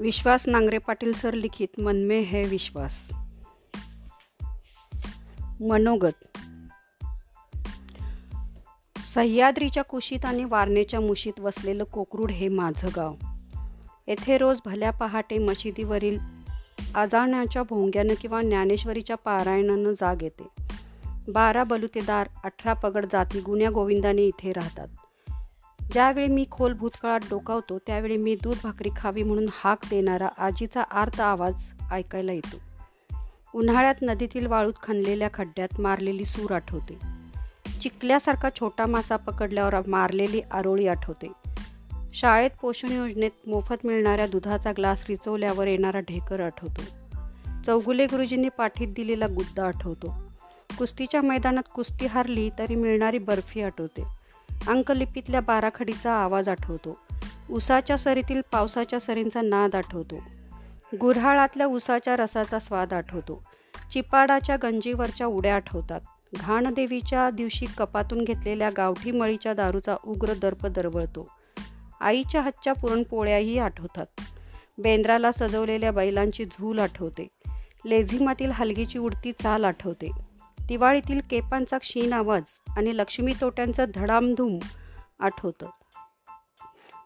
विश्वास Nangare Patil sir लिखित मनमे हे है विश्वास. मनोगत. सह्याद्रीच्या कुशीत आणि वारणेच्या मुशीत वसलेलं कोकरूड हे माझं गाव. येथे रोज भल्या पहाटे मशिदीवरील आजाण्याच्या भोंग्यानं किंवा ज्ञानेश्वरीच्या पारायणानं जाग येते. बारा बलुतेदार अठरा पगड जाती गुण्या गोविंदाने इथे राहतात. ज्यावेळी मी खोल भूतकाळात डोकावतो त्यावेळी मी दूध भाकरी खावी म्हणून हाक देणारा आजीचा आर्त आवाज ऐकायला येतो. उन्हाळ्यात नदीतील वाळूत खणलेल्या खड्ड्यात मारलेली सूर आठवते. चिकल्यासारखा छोटा मासा पकडल्यावर मारलेली आरोळी आठवते. शाळेत पोषण योजनेत मोफत मिळणाऱ्या दुधाचा ग्लास रिचवल्यावर येणारा ढेकर आठवतो. चौगुले गुरुजींनी पाठीत दिलेला गुद्दा आठवतो. कुस्तीच्या मैदानात कुस्ती हारली तरी मिळणारी बर्फी आठवते. अंकलिपीतल्या बाराखडीचा आवाज आठवतो. उसाच्या सरीतील पावसाच्या सरींचा नाद आठवतो. गुऱ्हाळातल्या उसाच्या रसाचा स्वाद आठवतो. चिपाडाच्या गंजीवरच्या उड्या आठवतात. घाणदेवीच्या दिवशी कपातून घेतलेल्या गावठी मळीच्या दारूचा उग्र दर्प दरवळतो. आईच्या हातच्या पुरणपोळ्याही आठवतात. बेंद्राला सजवलेल्या बैलांची झूल आठवते. लेझिमातील हलगीची उडती चाल आठवते. दिवाळीतील केपांचा क्षीण आवाज आणि लक्ष्मी तोट्यांचं धडामधूम आठवतं.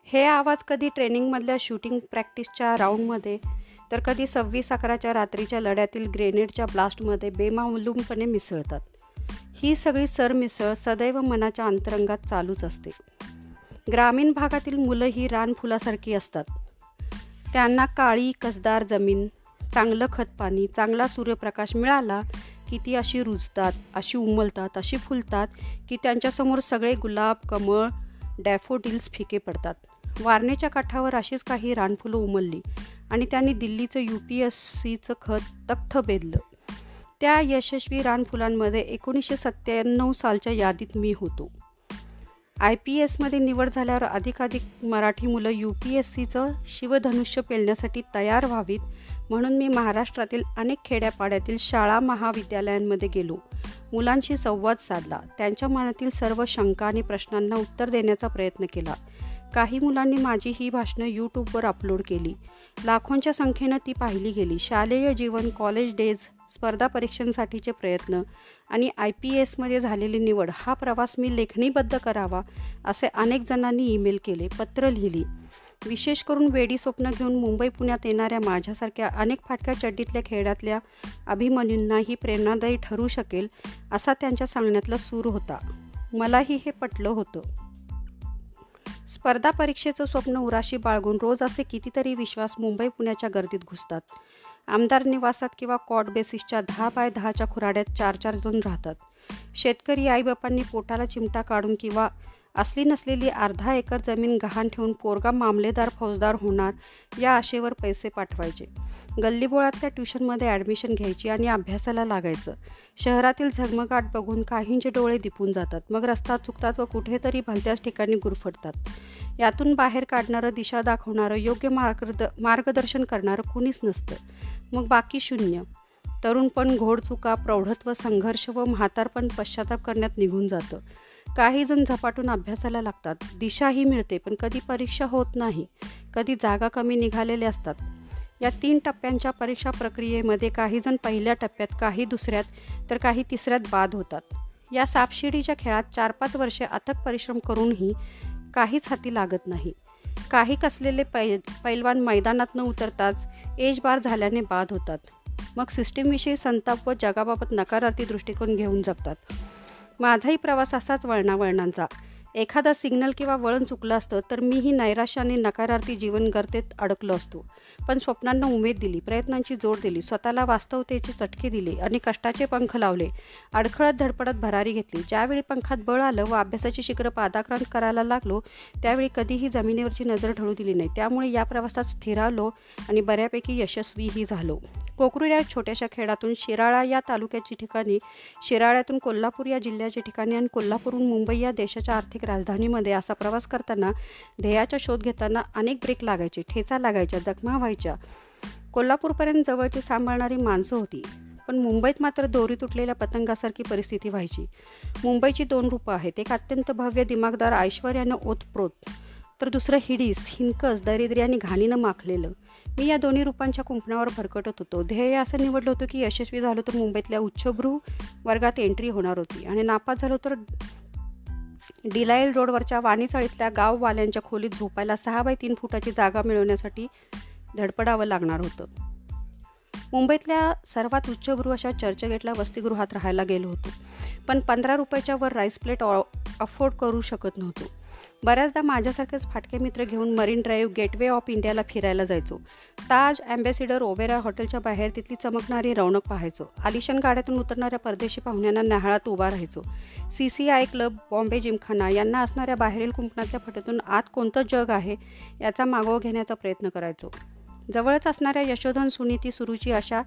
हे आवाज कधी ट्रेनिंगमधल्या शूटिंग प्रॅक्टिसच्या राऊंडमध्ये तर कधी सव्वीस अकराच्या रात्रीच्या लढ्यातील ग्रेनेडच्या ब्लास्टमध्ये बेमालूमपणे मिसळतात. ही सगळी सरमिसळ सदैव मनाच्या अंतरंगात चालूच असते. ग्रामीण भागातील मुलं ही रानफुलासारखी असतात. त्यांना काळी कसदार जमीन चांगलं खतपाणी चांगला सूर्यप्रकाश मिळाला की ती अशी रुजतात अशी उमलतात अशी फुलतात की त्यांच्यासमोर सगळे गुलाब कमळ डॅफोडिल्स फिके पडतात. वारणेच्या काठावर अशीच काही रानफुलं उमलली आणि त्यांनी दिल्लीचं यू पी एस सीचं खत तख्त बेदलं. त्या यशस्वी रानफुलांमध्ये एकोणीसशे सत्त्याण्णव सालच्या यादीत मी होतो. आय पी एसमध्ये निवड झाल्यावर अधिकाधिक मराठी मुलं यू पी एस सीचं शिवधनुष्य पेलण्यासाठी तयार व्हावीत म्हणून मी महाराष्ट्रातील अनेक खेड्यापाड्यातील शाळा महाविद्यालयांमध्ये गेलो. मुलांशी संवाद साधला. त्यांच्या मनातील सर्व शंका आणि प्रश्नांना उत्तर देण्याचा प्रयत्न केला. काही मुलांनी माझी ही भाषणं यूट्यूबवर अपलोड केली. लाखोंच्या संख्येनं ती पाहिली गेली. शालेय जीवन कॉलेज डेज स्पर्धा परीक्षांसाठीचे प्रयत्न आणि आय पी एसमध्ये झालेली निवड हा प्रवास मी लेखणीबद्ध करावा असे अनेक जणांनी ईमेल केले पत्र लिहिली. विशेष करून वेडी स्वप्न घेऊन मुंबई पुण्यात येणाऱ्या माझ्यासारख्या अनेक फाटक्या चड्डीतल्या खेड्यातल्या अभिमन्यूंना ही प्रेरणादायी ठरू शकेल असा त्यांच्या सांगण्यातला सूर होता. मलाही हे पटलं होतं. स्पर्धा परीक्षेचं स्वप्न उराशी बाळगून रोज असे कितीतरी विश्वास मुंबई पुण्याच्या गर्दीत घुसतात. आमदार निवासात किंवा कॉट बेसिसच्या दहा बाय दहाच्या खुराड्यात चार चार जण राहतात. शेतकरी आईबापांनी पोटाला चिमटा काढून किंवा असली नसलेली अर्धा एकर जमीन गहाण ठेवून पोरगा मामलेदार फौजदार होणार या आशेवर पैसे पाठवायचे. गल्लीबोळातल्या ट्युशनमध्ये ॲडमिशन घ्यायची आणि अभ्यासाला लागायचं. शहरातील झगमगाट बघून काहींचे डोळे दिपून जातात. मग रस्ता चुकतात व कुठेतरी भलत्याच ठिकाणी गुरफडतात यातून बाहेर काढणारं दिशा दाखवणारं योग्य मार्गद मार्गदर्शन करणारं कुणीच नसतं. मग बाकी शून्य. तरुणपण घोडचुका प्रौढत्व संघर्ष व म्हातारपण पश्चाताप करण्यात निघून जातं. काही जण झपाटून अभ्यासाला लागतात. दिशाही मिळते पण कधी परीक्षा होत नाही कधी जागा कमी निघालेल्या असतात. या तीन टप्प्यांच्या परीक्षा प्रक्रियेमध्ये काही जण पहिल्या टप्प्यात काही दुसऱ्यात तर काही तिसऱ्यात बाद होतात. या सापशिडीच्या खेळात चार पाच वर्षे अथक परिश्रम करूनही काहीच हाती लागत नाही. काही कसलेले पै पैलवान मैदानात न उतरताच एज बार झाल्याने बाद होतात. मग सिस्टीमविषयी संताप व जगाबाबत नकारार्थी दृष्टिकोन घेऊन जगतात. माझाही प्रवास असाच वळणावळणांचा. एखादा सिग्नल किंवा वळण चुकलं असतं तर मीही नैराश्याने नकारार्थी जीवन गर्तेत अडकलो असतो. पण स्वप्नांना उमेद दिली प्रयत्नांची जोड दिली स्वतःला वास्तवतेचे चटके दिले आणि कष्टाचे पंख लावले. अडखळत धडपडत भरारी घेतली. ज्यावेळी पंखात बळ आलं व अभ्यासाची शिखरं पादाक्रांत करायला लागलो त्यावेळी कधीही जमिनीवरची नजर ढळू दिली नाही. त्यामुळे या प्रवासात स्थिरावलो आणि बऱ्यापैकी यशस्वीही झालो. कोकरू या छोट्याशा खेळातून शिराळा या तालुक्याची ठिकाणी शिराळ्यातून कोल्हापूर या जिल्ह्याच्या ठिकाणी आणि कोल्हापूरहून मुंबई या देशाच्या आर्थिक राजधानीमध्ये असा प्रवास करताना ध्येयाचा शोध घेताना अनेक ब्रेक लागायचे ठेचा लागायच्या जखमा व्हायच्या. कोल्हापूरपर्यंत जवळची सांभाळणारी माणसं होती पण मुंबईत मात्र दोरी तुटलेल्या पतंगासारखी परिस्थिती व्हायची. मुंबईची दोन रूपं आहेत एक अत्यंत भव्य दिमागदार ऐश्वर्यानं ओतप्रोत तर दुसरं हिडीस हिनकस दरिद्री आणि घाणीनं माखलेलं. मी या दोन्ही रूपांच्या कुंपणावर भरकटत होतो. ध्येय असं निवडलं होतं की यशस्वी झालो तर मुंबईतल्या उच्चभ्रू वर्गात एंट्री होणार होती आणि नापास झालो तर डिलाईल रोडवरच्या वाणीचाळीतल्या गाववाल्यांच्या खोलीत झोपायला सहा बाय तीन फुटाची जागा मिळवण्यासाठी धडपडावं लागणार होतं. मुंबईतल्या सर्वात उच्चभ्रू अशा चर्चगेटला वसतिगृहात राहायला गेलो होतो. पण पंधरा रुपयाच्या वर राईस प्लेट अफोर्ड करू शकत नव्हतो. बऱ्याचदा माझ्यासारखेच फाटके मित्र घेऊन मरीन ड्राईव्ह गेटवे ऑफ इंडियाला फिरायला जायचो. ताज अँबॅसिडर ओबेरा हॉटेलच्या बाहेर तिथली चमकणारी रौनक पाहायचो. आलिशान गाड्यातून उतरणाऱ्या परदेशी पाहुण्यांना न्याहाळात उभा राहायचो. C C I club Bombay Gymkhana यांना असणाऱ्या बाहेरील कुंपणातल्या फटेतून आत कोणतं जग आहे याचा मागोवा घेण्याचा प्रयत्न करायचो. जवळच असणाऱ्या यशोधन सुनीती सुरुची अशा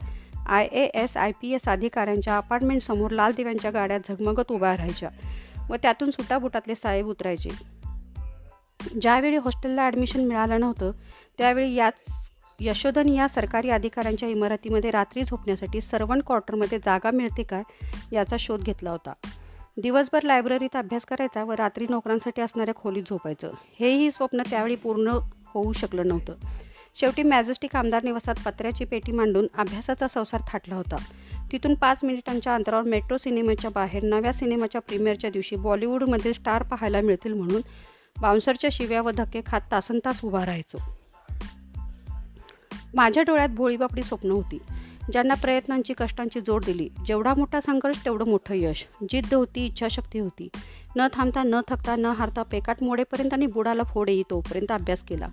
I A S I P S अधिकाऱ्यांच्या अपार्टमेंटसमोर लाल दिव्यांच्या गाड्या झगमगत उभ्या राहायच्या व त्यातून सुटाबुटातले साहेब उतरायचे. ज्यावेळी हॉस्टेलला ॲडमिशन मिळालं नव्हतं त्यावेळी याच यशोधन या सरकारी अधिकाऱ्यांच्या इमारतीमध्ये रात्री झोपण्यासाठी सर्वन क्वार्टरमध्ये जागा मिळते काय याचा शोध घेतला होता. दिवसभर लायब्ररीत अभ्यास करायचा व रात्री नोकरांसाठी असणाऱ्या खोलीत झोपायचं. हेही स्वप्न त्यावेळी पूर्ण होऊ शकलं नव्हतं. शेवटी मॅजेस्टिक आमदार निवासात पत्र्याची पेटी मांडून अभ्यासाचा संसार थाटला होता. तिथून पाच मिनिटांच्या अंतरावर मेट्रो सिनेमाच्या बाहेर नव्या सिनेमाच्या प्रीमियरच्या दिवशी बॉलिवूडमधील स्टार पाहायला मिळतील म्हणून बाउन्सरच्या शिव्या व धक्के खात तासन तास उभा राहायचो. माझ्या डोळ्यात भोळीबापडी स्वप्न होती. ज्यांना प्रयत्नांची कष्टांची जोड दिली. जेवढा मोठा संघर्ष तेवढं मोठं यश. जिद्द होती इच्छाशक्ती होती. न थांबता न थकता न हारता पेकाट मोडेपर्यंत आणि बुडाला फोड येई तोपर्यंत अभ्यास केला.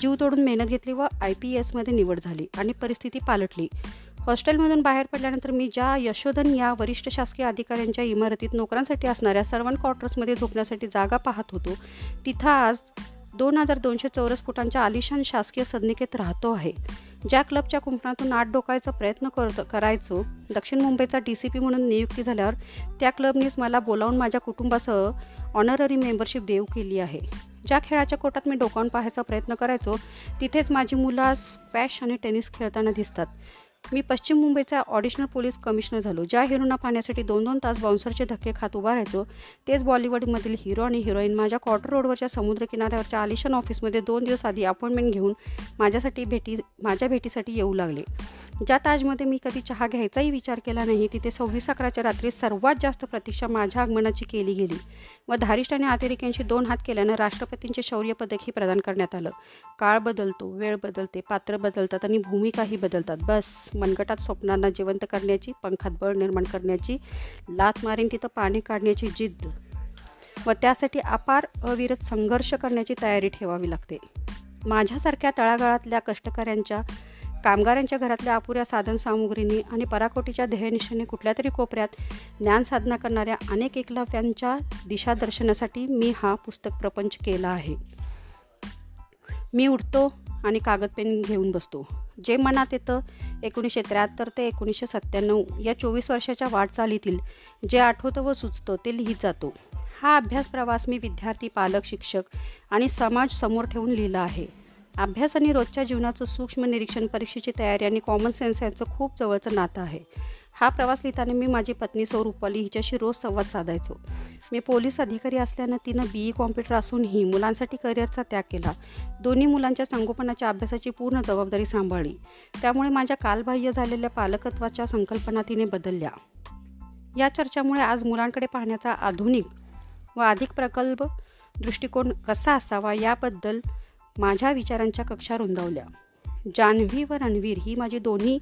जीव तोडून मेहनत घेतली व आय पी एसमध्ये निवड झाली आणि परिस्थिती पालटली. हॉस्टेलमधून बाहेर पडल्यानंतर मी ज्या यशोधन या वरिष्ठ शासकीय अधिकाऱ्यांच्या इमारतीत नोकरांसाठी असणाऱ्या सर्वंट क्वार्टर्समध्ये झोपण्यासाठी जागा पाहत होतो तिथं आज दोन हजार दोनशे चौरस फुटांच्या आलिशान शासकीय सदनिकेत राहतो आहे. ज्या क्लबच्या कुंपणातून आठ डोकायचा प्रयत्न कर करायचो दक्षिण मुंबईचा डी सी पी म्हणून नियुक्ती झाल्यावर त्या क्लबनीच मला बोलावून माझ्या कुटुंबासह ऑनररी मेंबरशिप देऊ केली आहे. ज्या खेळाच्या कोटात मी डोकावून पाहायचा प्रयत्न करायचो तिथेच माझी मुलं स्क्वॅश आणि टेनिस खेळताना दिसतात. मी पश्चिम मुंबईचा ऑडिशनल पोलीस कमिशनर झालो. ज्या हिरोना पाहण्यासाठी दोन दोन तास बाउन्सरचे धक्के खात उभा राहायचो तेच बॉलिवूडमधील हिरो आणि हिरोईन माझ्या क्वार्टर रोडवरच्या समुद्र किनाऱ्यावरच्या आलिशान ऑफिसमध्ये दोन दिवस आधी अपॉइंटमेंट घेऊन माझ्यासाठी भेटी माझ्या भेटीसाठी येऊ लागले. ज्या ताजमध्ये मी कधी चहा घ्यायचाही विचार केला नाही तिथे सव्वीस अकराच्या रात्री सर्वात जास्त प्रतीक्षा माझ्या आगमनाची केली गेली. व धारिष्ठ आणि अतिरेक्यांशी दोन हात केल्यानं राष्ट्रपतींचे शौर्य पदकही प्रदान करण्यात आलं. काळ बदलतो वेळ बदलते पात्र बदलतात आणि भूमिकाही बदलतात. बस मनगटात स्वप्नांना जिवंत करण्याची पंखात बळ निर्माण करण्याची लात मारीन तिथं पाणी काढण्याची जिद्द. व त्यासाठी अपार अविरत संघर्ष करण्याची तयारी ठेवावी लागते. माझ्यासारख्या तळागाळातल्या कष्टकऱ्यांच्या कामगारांच्या घरातल्या अपुऱ्या साधनसामुग्रींनी आणि पराकोटीच्या ध्येयनिष्ठेने कुठल्या तरी कोपऱ्यात ज्ञानसाधना करणाऱ्या अनेक एकलव्यांच्या दिशादर्शनासाठी मी हा पुस्तक प्रपंच केला आहे. मी उठतो आणि कागद पेन घेऊन बसतो. जे मनात येतं एकोणीसशे त्र्याहत्तर ते एकोणीसशे सत्त्याण्णव या चोवीस वर्षाच्या वाटचालीतील जे आठवतं व सुचतं ते लिहित जातो. हा अभ्यास प्रवास मी विद्यार्थी पालक शिक्षक आणि समाज समोर ठेवून लिहिला आहे. अभ्यास आणि रोजच्या जीवनाचं सूक्ष्म निरीक्षण परीक्षेची तयारी आणि कॉमन सेन्स यांचं खूप जवळचं नातं आहे. हा प्रवास लिहिताना मी माझी पत्नी सौ रुपाली हिच्याशी रोज संवाद साधायचो. मी पोलीस अधिकारी असल्यानं तिनं बी ई कॉम्प्युटर असूनही मुलांसाठी करिअरचा त्याग केला. दोन्ही मुलांच्या संगोपनाच्या अभ्यासाची पूर्ण जबाबदारी सांभाळली. त्यामुळे माझ्या कालबाह्य झालेल्या पालकत्वाच्या संकल्पना तिने बदलल्या. या चर्चामुळे आज मुलांकडे पाहण्याचा आधुनिक व अधिक प्रकल्प दृष्टिकोन कसा असावा याबद्दल माझ्या विचारांच्या कक्षा रुंदावल्या. जान्हवी व रणवीर ही माझी दोन्ही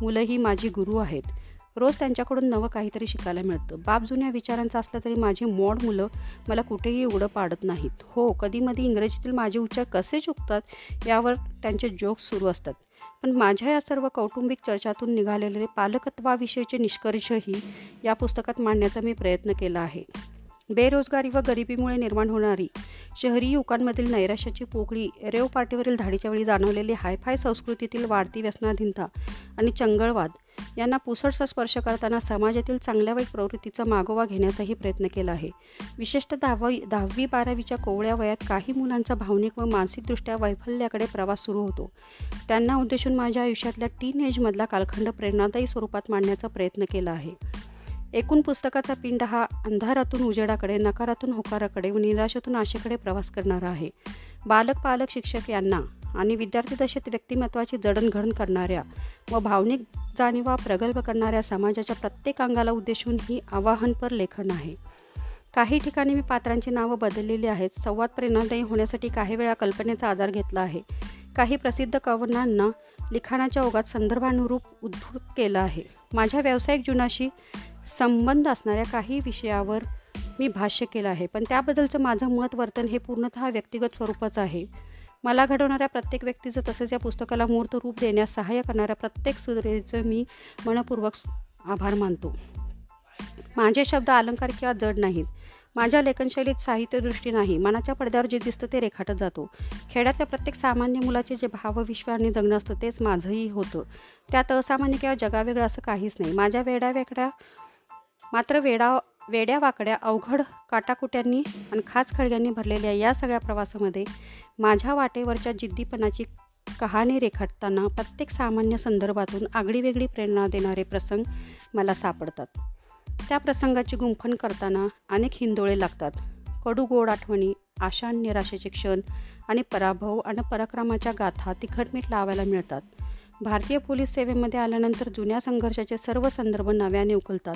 मुलं ही माझी गुरु आहेत. रोज त्यांच्याकडून नवं काहीतरी शिकायला मिळतं. बाप जुन्या विचारांचं असलं तरी माझी मॉड मुलं मला कुठेही उडं पाडत नाहीत. हो कधीमधी इंग्रजीतील माझे उच्चार कसे चुकतात यावर त्यांचे जोक्स सुरू असतात. पण माझ्या या सर्व कौटुंबिक चर्चातून निघालेले पालकत्वाविषयीचे निष्कर्षही या पुस्तकात मांडण्याचा मी प्रयत्न केला आहे. बेरोजगारी व गरिबीमुळे निर्माण होणारी शहरी युवकांमधील नैराश्याची पोकळी रेव पार्टीवरील धाडीच्या वेळी जाणवलेली हायफाय संस्कृतीतील वाढती व्यसनाधीनता आणि चंगळवाद यांना पुसटसा स्पर्श करताना समाजातील चांगल्या वाईट प्रवृत्तीचा मागोवा घेण्याचाही प्रयत्न केला आहे. विशेषतः दहावी दहावी बारावीच्या कोवळ्या वयात काही मुलांचा भावनिक व मानसिकदृष्ट्या वैफल्याकडे प्रवास सुरू होतो. त्यांना उद्देशून माझ्या आयुष्यातल्या टीन एजमधला कालखंड प्रेरणादायी स्वरूपात मांडण्याचा प्रयत्न केला आहे. एकूण पुस्तकाचा पिंड हा अंधारातून उजेडाकडे नकारातून होकाराकडे व निराशातून आशेकडे प्रवास करणारा आहे. बालक पालक शिक्षक यांना आणि विद्यार्थी दशेत व्यक्तिमत्वाची जडणघडण करणाऱ्या व भावनिक जाणीवा प्रगल्भ करणाऱ्या समाजाच्या प्रत्येक अंगाला उद्देशून ही आवाहनपर लेखन आहे. काही ठिकाणी मी पात्रांची नावं बदललेली आहेत. संवाद प्रेरणादायी होण्यासाठी काही वेळा कल्पनेचा आधार घेतला आहे. काही प्रसिद्ध कवनांना लिखाणाच्या ओघात संदर्भानुरूप उद्धृत केलं आहे. माझ्या व्यावसायिक जीवनाशी संबंध असणाऱ्या काही विषयावर मी भाष्य केलं आहे. पण त्याबद्दलचं माझं मत वर्तन हे पूर्णतः व्यक्तिगत स्वरूपाचं आहे. मला घडवणाऱ्या प्रत्येक व्यक्तीचं तसेच या पुस्तकाला मूर्त रूप देण्यास सहाय्य करणाऱ्या प्रत्येक सुरेचं मी मनपूर्वक आभार मानतो. माझे शब्द अलंकार किंवा जड नाहीत. माझ्या लेखनशैलीत साहित्यदृष्टी नाही. मनाच्या पडद्यावर जे दिसतं ते रेखाटत जातो. खेड्यातल्या प्रत्येक सामान्य मुलाचे जे भावविश्वाने जगणं असतं तेच माझंही होतं. त्यात असामान्य किंवा जगावेगळं असं काहीच नाही. माझ्या वेड्या वेगळ्या मात्र वेडा वेड्या वाकड्या अवघड काटाकुट्यांनी आणि खास खळग्यांनी भरलेल्या या सगळ्या प्रवासामध्ये माझ्या वाटेवरच्या जिद्दीपणाची कहाणी रेखाटताना प्रत्येक सामान्य संदर्भातून आगळीवेगळी प्रेरणा देणारे प्रसंग मला सापडतात. त्या प्रसंगाची गुंफण करताना अनेक हिंदोळे लागतात. कडू गोड आठवणी आशा निराशेचे क्षण आणि पराभव आणि पराक्रमाच्या गाथा तिखटमीठ लावायला मिळतात. भारतीय पोलीस सेवेमध्ये आल्यानंतर जुन्या संघर्षाचे सर्व संदर्भ नव्याने उकलतात.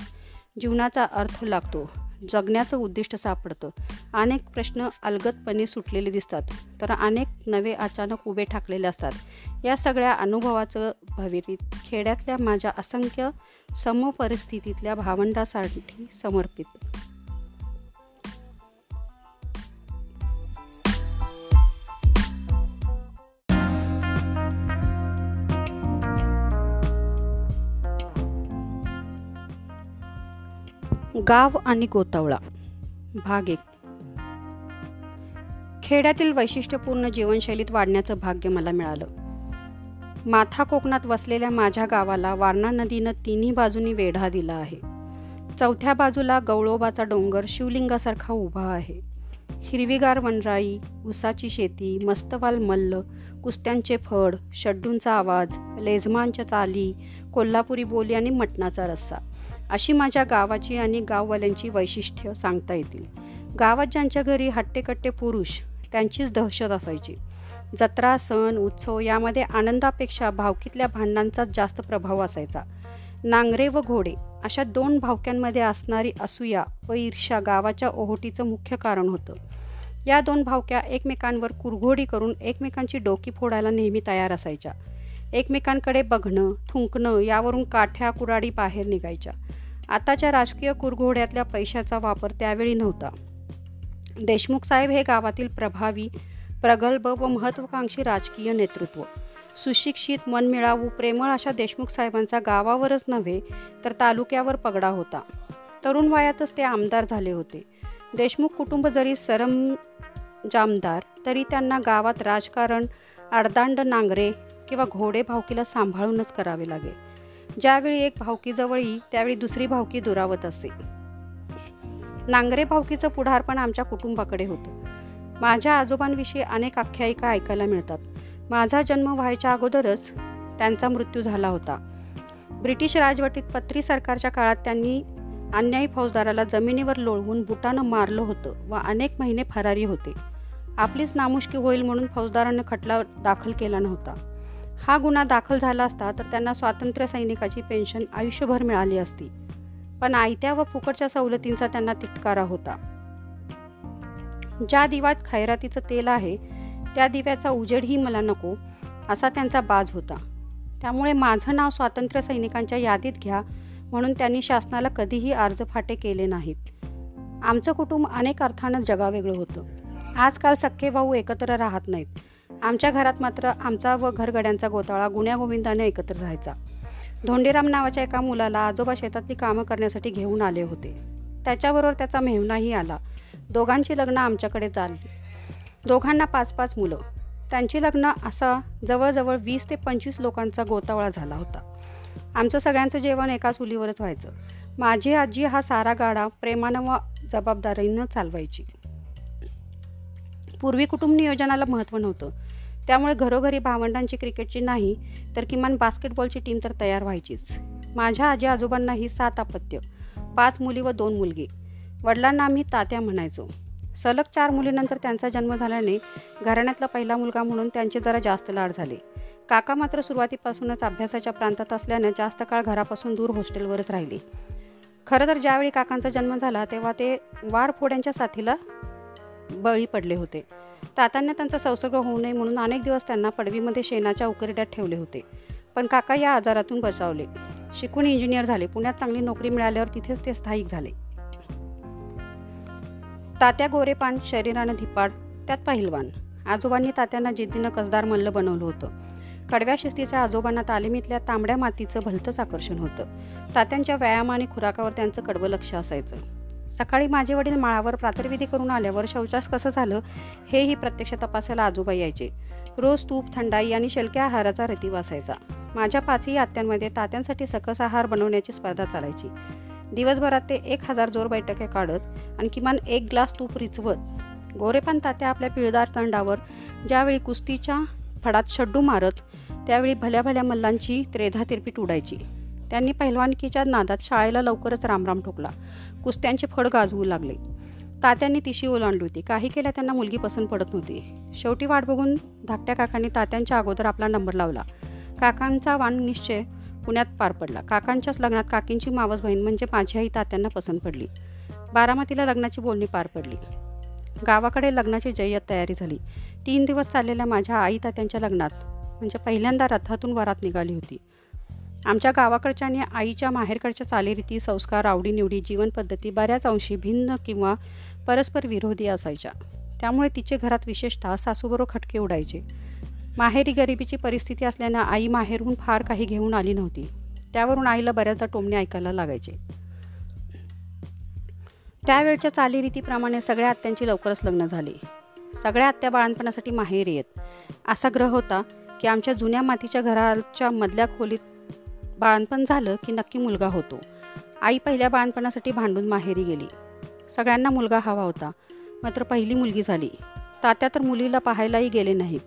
जीवनाचा अर्थ लागतो. जगण्याचं उद्दिष्ट सापडतं. अनेक प्रश्न अलगतपणे सुटलेले दिसतात तर अनेक नवे अचानक उभे ठाकलेले असतात. या सगळ्या अनुभवाचं भविरीत खेड्यातल्या माझ्या असंख्य समपरिस्थितीतल्या भावंडासाठी समर्पित. गाव आणि गोतावळा भाग एक. खेड्यातील वैशिष्ट्यपूर्ण जीवनशैलीत वाढण्याचं भाग्य मला मिळालं. माथा कोकणात वसलेल्या माझ्या गावाला वारणा नदीनं तिन्ही बाजूनी वेढा दिला आहे. चौथ्या बाजूला गवळोबाचा डोंगर शिवलिंगासारखा उभा आहे. हिरवीगार वनराई उसाची शेती मस्तवाल मल्ल कुस्त्यांचे फड शड्डूंचा आवाज लेझमांच्या चाली कोल्हापुरी बोली आणि मटणाचा रस्सा. अशी माझ्या गावाची आणि गाववाल्यांची वैशिष्ट्य सांगता येतील. गावात ज्यांच्या घरी हट्टेकट्टे पुरुष त्यांचीच दहशत असायची. जत्रा सण उत्सव यामध्ये आनंदापेक्षा भावकीतल्या भांडणांचाच जास्त प्रभाव असायचा. नांगरे व घोडे अशा दोन भावक्यांमध्ये असणारी असूया व ईर्ष्या गावाच्या ओहोटीचं मुख्य कारण होतं. या दोन भावक्या एकमेकांवर कुरघोडी करून एकमेकांची डोकी फोडायला नेहमी तयार असायच्या. एकमेकांकडे बघणं थुंकणं यावरून काठ्या कुराडी बाहेर निघायच्या. आताच्या राजकीय कुरघोड्यातल्या पैशाचा वापर त्यावेळी नव्हता. देशमुख साहेब हे गावातील प्रभावी प्रगल्भ व महत्वाकांक्षी राजकीय नेतृत्व. सुशिक्षित मनमिळावू प्रेमळ अशा देशमुख साहेबांचा गावावरच नव्हे तर तालुक्यावर पगडा होता. तरुण वयातच ते आमदार झाले होते. देशमुख कुटुंब जरी सरम जामदार तरी त्यांना गावात राजकारण आडदांड नांगरे किंवा घोडे भावकीला सांभाळूनच करावे लागे. ज्यावेळी एक भावकी जवळी त्यावेळी दुसरी भावकी दुरावत असे. नांगरे भावकीचं पुढारपण आमच्या कुटुंबाकडे होतं. माझ्या आजोबांविषयी अनेक आख्यायिका ऐकायला मिळतात. माझा जन्म व्हायच्या अगोदरच त्यांचा मृत्यू झाला होता. ब्रिटिश राजवटीत पत्री सरकारच्या काळात त्यांनी अन्यायी फौजदाराला जमिनीवर लोळवून बुटानं मारलं होतं व अनेक महिने फरारी होते. आपलीच नामुष्की होईल म्हणून फौजदारानं खटला दाखल केला नव्हता. हा गुन्हा दाखल झाला असता तर त्यांना स्वातंत्र्य सैनिकाची पेन्शन आयुष्यभर मिळाली असती. पण आयत्या व फुकटच्या सवलतींचा त्यांना तिटकारा होता. ज्या दिवात खैरातीचं तेल आहे त्या दिव्याचा उजेडही मला नको असा त्यांचा बाज होता. त्यामुळे माझं नाव स्वातंत्र्य सैनिकांच्या यादीत घ्या म्हणून त्यांनी शासनाला कधीही अर्ज फाटे केले नाहीत. आमचं कुटुंब अनेक अर्थानं जगावेगळं होतं. आजकाल सख्खे भाऊ एकत्र राहत नाहीत. आमच्या घरात मात्र आमचा व घरगड्यांचा गोताळा गुण्यागोविंदाने एकत्र राहायचा. धोंडीराम नावाच्या एका मुलाला आजोबा शेतातली कामं करण्यासाठी घेऊन आले होते. त्याच्याबरोबर त्याचा मेहनाही आला. दोघांची लग्न आमच्याकडे चालली. दोघांना पाच पाच मुलं. त्यांची लग्न असा जवळजवळ वीस ते पंचवीस लोकांचा गोतावळा झाला होता. आमचं सगळ्यांचं जेवण एका चुलीवरच व्हायचं. माझी आजी हा सारा गाडा प्रेमानं व जबाबदारीनं चालवायची. पूर्वी कुटुंब नियोजनाला महत्त्व नव्हतं. त्यामुळे घरोघरी भावंडांची क्रिकेटची नाही तर किमान बास्केटबॉलची टीम तर तयार व्हायचीच. माझ्या आजी आजोबांना ही सात अपत्य पाच मुली व दोन मुलगी. वडिलांना आम्ही तात्या म्हणायचो. सलग चार मुलीनंतर त्यांचा जन्म झाल्याने घराण्यातला पहिला मुलगा म्हणून त्यांचे जरा जास्त लाड झाले. काका मात्र सुरुवातीपासूनच अभ्यासाच्या प्रांतात असल्याने जास्त काळ घरापासून दूर हॉस्टेलवरच राहिले. खरं तर ज्यावेळी काकांचा जन्म झाला तेव्हा ते वारफोड्यांच्या साथीला बळी पडले होते. तात्यांना त्यांचा संसर्ग होऊ नये म्हणून अनेक दिवस त्यांना पडवीमध्ये शेणाच्या उकरड्यात ठेवले होते. पण काका या आजारातून बचावले. शिकून इंजिनियर झाले. पुण्यात चांगली नोकरी मिळाल्यावर तिथेच ते स्थायिक झाले. तात्या गोरेपान शरीरानं धिपाड त्यात पहिलवान. आजोबांनी तात्यांना जिद्दीनं कसदार मल्ल बनवलं होतं. कडव्या शिस्तीच्या आजोबांना तालिमीतल्या तांबड्या मातीचं भलतंच आकर्षण होतं. तात्यांच्या व्यायाम आणि खुराकावर त्यांचं कडवं लक्ष असायचं. सकाळी माझे वडील माळावर प्रातर्विधी करून आल्यावर शौचास कसं झालं हेही प्रत्यक्ष तपासायला आजोबा यायचे. रोज तूप थंडाई आणि शेलक्या आहाराचा रीती वासायचा माझ्या पाचही आत्यांमध्ये तात्यांसाठी सकस आहार बनवण्याची स्पर्धा चालायची. दिवसभरात ते एक हजार जोर बैठके काढत आणि किमान एक ग्लास तूप रिचवत गोरेपान तात्या आपल्या पिळदार तंडावर ज्यावेळी कुस्तीच्या फडात शड्डू मारत त्यावेळी भल्या भल्या मल्लांची त्रेधा तिरपीट उडायची त्यांनी पहिलवानकीच्या नादात शाळेला लवकरच रामराम ठोकला. कुस्त्यांचे फड गाजवू लागले. तात्यांनी तिशी ओलांडली होती. काही केल्या त्यांना मुलगी पसंत पडत नव्हती. शेवटी वाट बघून धाकट्या काकांनी तात्यांच्या अगोदर आपला नंबर लावला. काकांचा वाण निश्चय पुण्यात पार पडला. काकांच्याच लग्नात काकींची मावस बहीण म्हणजे माझी आई तात्यांना पसंत पडली. बारामतीला लग्नाची बोलणी पार पडली. गावाकडे लग्नाची जय्यत तयारी झाली. तीन दिवस चाललेल्या माझ्या आई तात्यांच्या लग्नात म्हणजे पहिल्यांदा रथातून वरात निघाली होती. आमच्या गावाकडच्या आणि आईच्या माहेरकडच्या चालीरीती संस्कार आवडीनिवडी जीवनपद्धती बऱ्याच अंशी भिन्न किंवा परस्पर विरोधी असायच्या. त्यामुळे तिचे घरात विशेषतः सासूबरोबर खटके उडायचे. माहेरी गरिबीची परिस्थिती असल्यानं आई माहेरहून फार काही घेऊन आली नव्हती. त्यावरून आईला बऱ्याचदा टोमणे ऐकायला लागायचे. त्यावेळच्या चालीरीतीप्रमाणे सगळ्या आत्यांची लवकरच लग्न झाली. सगळ्या आत्या बाळणपणासाठी माहेरी येत. असा ग्रह होता की आमच्या जुन्या मातीच्या घराच्या मधल्या खोलीत बाळणपण झालं की नक्की मुलगा होतो. आई पहिल्या बाळणपणासाठी भांडून माहेरी गेली. सगळ्यांना मुलगा हवा होता. मात्र पहिली मुलगी झाली. तात्या तर मुलीला पाहायलाही गेले नाहीत.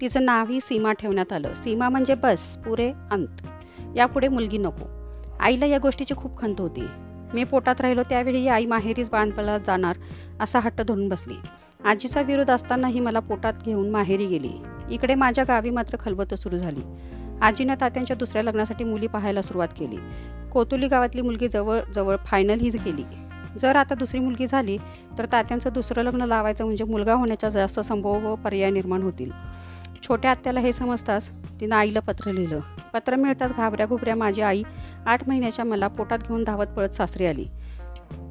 तिचं नावही सीमा ठेवण्यात आलं. सीमा म्हणजे बस पुरे अंत. यापुढे मुलगी नको. आईला या गोष्टीची खूप खंत होती. मी पोटात राहिलो त्यावेळी आई माहेरीच बाळणपणात जाणार असा हट्ट धरून बसली. आजीचा विरोध असतानाही मला पोटात घेऊन माहेरी गेली. इकडे माझ्या गावी मात्र खलबत सुरू झाली. आजीनं तात्यांच्या दुसऱ्या लग्नासाठी मुली पाहायला सुरुवात केली. कोतुली गावातली मुलगी जवळ जवळ फायनल हीच केली जर आता दुसरी मुलगी झाली तर तात्यांचं दुसरं लग्न लावायचं म्हणजे मुलगा होण्याचा जास्त संभव व पर्याय निर्माण होतील. छोट्या आत्याला हे समजताच तिनं आईला पत्र लिहिलं. पत्र मिळताच घाबऱ्या घुबऱ्या माझी आई आठ महिन्याच्या मला पोटात घेऊन धावत पळत सासरी आली.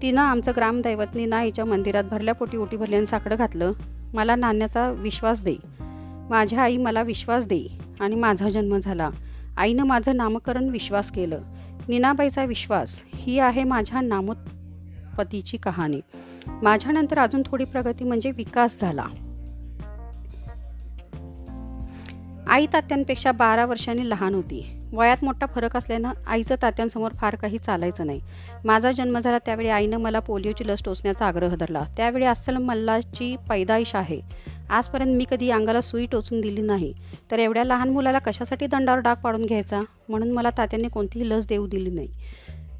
तिनं आमचं ग्रामदैवत नाईच्या मंदिरात भरल्या पोटी ओटी भरल्यानं साकडं घातलं. मला नाण्याचा विश्वास दे. माझ्या आई मला विश्वास दे. आणि माझा जन्म झाला. आईनं माझं नामकरण विश्वास केलं. नीनाबाईचा विश्वास ही आहे माझ्या नामोत्पत्तीची कहाणी. माझ्यानंतर अजून थोडी प्रगती म्हणजे विकास झाला. आई तात्यांपेक्षा बारा वर्षांनी लहान होती. वयात मोठा फरक असल्यानं आईचं तात्यांसमोर फार काही चालायचं नाही. माझा जन्म झाला त्यावेळी आईनं मला पोलिओची लस टोचण्याचा आग्रह धरला. त्यावेळी अस्सल मल्लाची पैदाईश आहे. आजपर्यंत मी कधी अंगाला सुई टोचून दिली नाही. तर एवढ्या लहान मुलाला कशासाठी दंडावर डाग पाडून घ्यायचा? म्हणून मला तात्यांनी कोणतीही लस देऊ दिली नाही.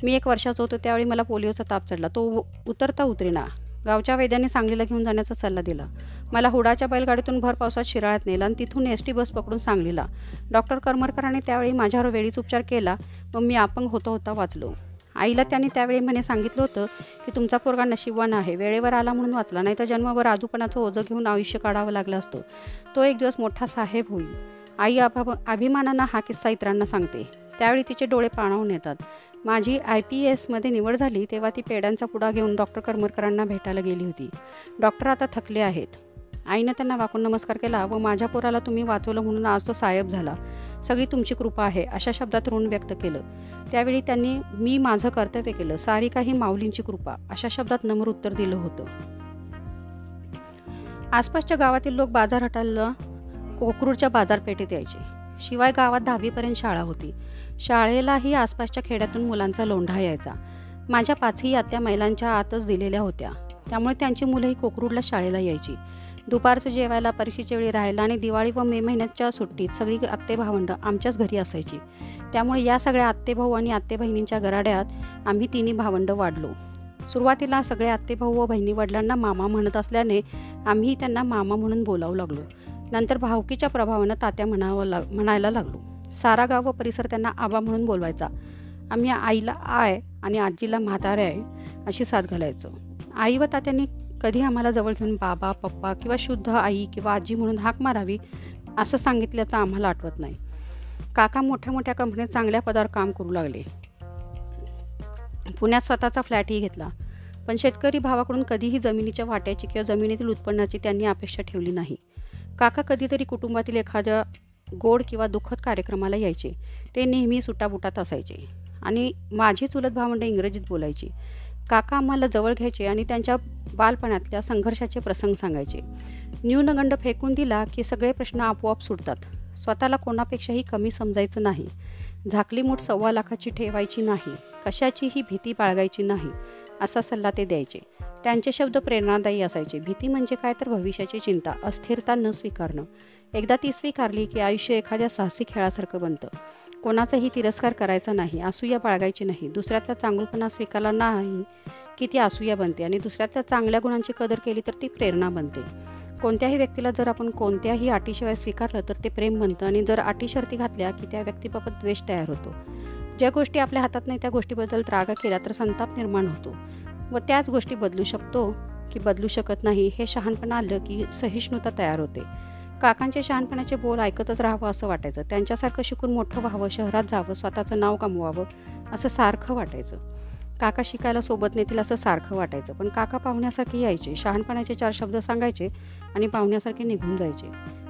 मी एक वर्षाचं होतो त्यावेळी मला पोलिओचा ताप चढला. तो उतरता उतरेना. गावच्या वैद्याने सांगलीला घेऊन जाण्याचा सल्ला दिला. मला हुडाच्या बैलगाडीतून भर पावसात शिराळ्यात नेलं आणि तिथून एस टी बस पकडून सांगलीला. डॉक्टर करमरकरांनी त्यावेळी माझ्यावर वेळीच उपचार केला व मी अपंग होता होता वाचलो. आईला त्यांनी त्यावेळी म्हणे सांगितलं होतं की तुमचा पोरगा नशीबवान आहे. वेळेवर आला म्हणून वाचला नाही तर जन्मभर आजूपणाचं ओझं घेऊन आयुष्य काढावं लागलं असतं. तो एक दिवस मोठा साहेब होईल. आई अभा अभिमानानं हा किस्सा इतरांना सांगते. त्यावेळी तिचे डोळे पाणावून येतात. माझी आय पी एसमध्ये निवड झाली तेव्हा ती पेड्यांचा पुडा घेऊन डॉक्टर करमरकरांना भेटायला गेली होती. डॉक्टर आता थकले आहेत. आईनं त्यांना वाकून नमस्कार केला व माझ्या पोराला तुम्ही वाचवलं म्हणून आज तो साहेब झाला. सगळी तुमची कृपा आहे अशा शब्दात ऋण व्यक्त केलं. त्यावेळी त्यांनी मी माझं कर्तव्य केलं सारी काही माऊलींची कृपा अशा शब्दात नम्र उत्तर दिलं होतं. आसपासच्या गावातील लोक बाजार हटायला कोकरूडच्या बाजारपेठेत यायचे. शिवाय गावात दहावीपर्यंत शाळा होती. शाळेलाही आसपासच्या खेड्यातून मुलांचा लोंढा यायचा. माझ्या पाचही आत्या महिलांच्या आतच दिलेल्या होत्या. त्यामुळे त्यांची मुलंही कोकरूडला शाळेला यायची. दुपारचं जेवायला परीक्षेच्या वेळी राहायला आणि दिवाळी व मे महिन्याच्या सुट्टीत सगळी आत्ते भावंड आमच्याच घरी असायची. त्यामुळे या सगळ्या आत्ते भाऊ आणि आत्ते बहिणींच्या गराड्यात आम्ही तिन्ही भावंड वाढलो. सुरुवातीला सगळे आत्तेभाऊ व बहिणी वडिलांना मामा म्हणत असल्याने आम्ही त्यांना मामा म्हणून बोलावू लागलो. नंतर भावकीच्या प्रभावानं तात्या म्हणावं लाग म्हणायला लागलो. सारा गाव व परिसर त्यांना आबा म्हणून बोलवायचा. आम्ही आईला आय आणि आजीला म्हातारे आहे अशी साथ घालायचो. आई व तात्यांनी कधी आम्हाला जवळ घेऊन बाबा पप्पा किंवा शुद्ध आई किंवा आजी म्हणून हाक मारावी असं सांगितल्याचं आम्हाला आठवत नाही. काका मोठ्या मोठ्या कंपनीत चांगल्या पदावर काम करू लागले. पुण्यात स्वतःचा फ्लॅटही घेतला. पण शेतकरी भावाकडून कधीही जमिनीच्या वाट्याची किंवा जमिनीतील उत्पन्नाची त्यांनी अपेक्षा ठेवली नाही. काका कधीतरी कुटुंबातील एखाद्या गोड किंवा दुःखद कार्यक्रमाला यायचे. ते नेहमी सुटाबुटात असायचे. आणि माझी चुलत भावंडे इंग्रजीत बोलायची. काका आम्हाला जवळ घ्यायचे आणि त्यांच्या बालपणातल्या संघर्षाचे प्रसंग सांगायचे. न्यूनगंड फेकून दिला की सगळे प्रश्न आपोआप सुटतात. स्वतःला कोणापेक्षाही कमी समजायचं नाही. झाकली मूठ सव्वा लाखाची ठेवायची नाही. कशाचीही भीती बाळगायची नाही असा सल्ला ते द्यायचे. त्यांचे शब्द प्रेरणादायी असायचे. भीती म्हणजे काय तर भविष्याची चिंता अस्थिरता न स्वीकारणं. एकदा ती स्वीकारली की आयुष्य एखाद्या साहसी खेळासारखं बनतं. कोणाचाही तिरस्कार करायचा नाही असूया बाळगायची नाही. दुसऱ्याचा चांगलपणा स्वीकारला नाही की ती असूया बनते आणि दुसऱ्यातल्या चांगल्या गुणांची कदर केली तर ती प्रेरणा बनते. कोणत्याही व्यक्तीला जर आपण कोणत्याही अटीशिवाय स्वीकारलं तर ते प्रेम बनतं आणि जर अटी शर्ती घातल्या की त्या व्यक्तीबाबत द्वेष तयार होतो. ज्या गोष्टी आपल्या हातात नाही त्या गोष्टीबद्दल त्रागा केला तर संताप निर्माण होतो. व त्याच गोष्टी बदलू शकतो की बदलू शकत नाही हे शहाणपणा आलं की सहिष्णुता तयार होते. काकांचे शहाणपणाचे बोल ऐकतच राहावं असं वाटायचं. त्यांच्यासारखं शिकून मोठं व्हावं शहरात जावं स्वतःचं नाव कमवावं असं सारखं वाटायचं. काका शिकायला सोबत नेतील असं सारखं वाटायचं. पण काका पाहुण्यासारखे यायचे शहाणपणाचे चार शब्द सांगायचे आणि पाहुण्यासारखे निघून जायचे.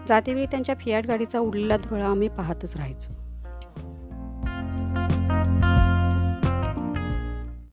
जातेवेळी त्यांच्या फियाट गाडीचा उडलेला धुळा आम्ही पाहतच राहायचो.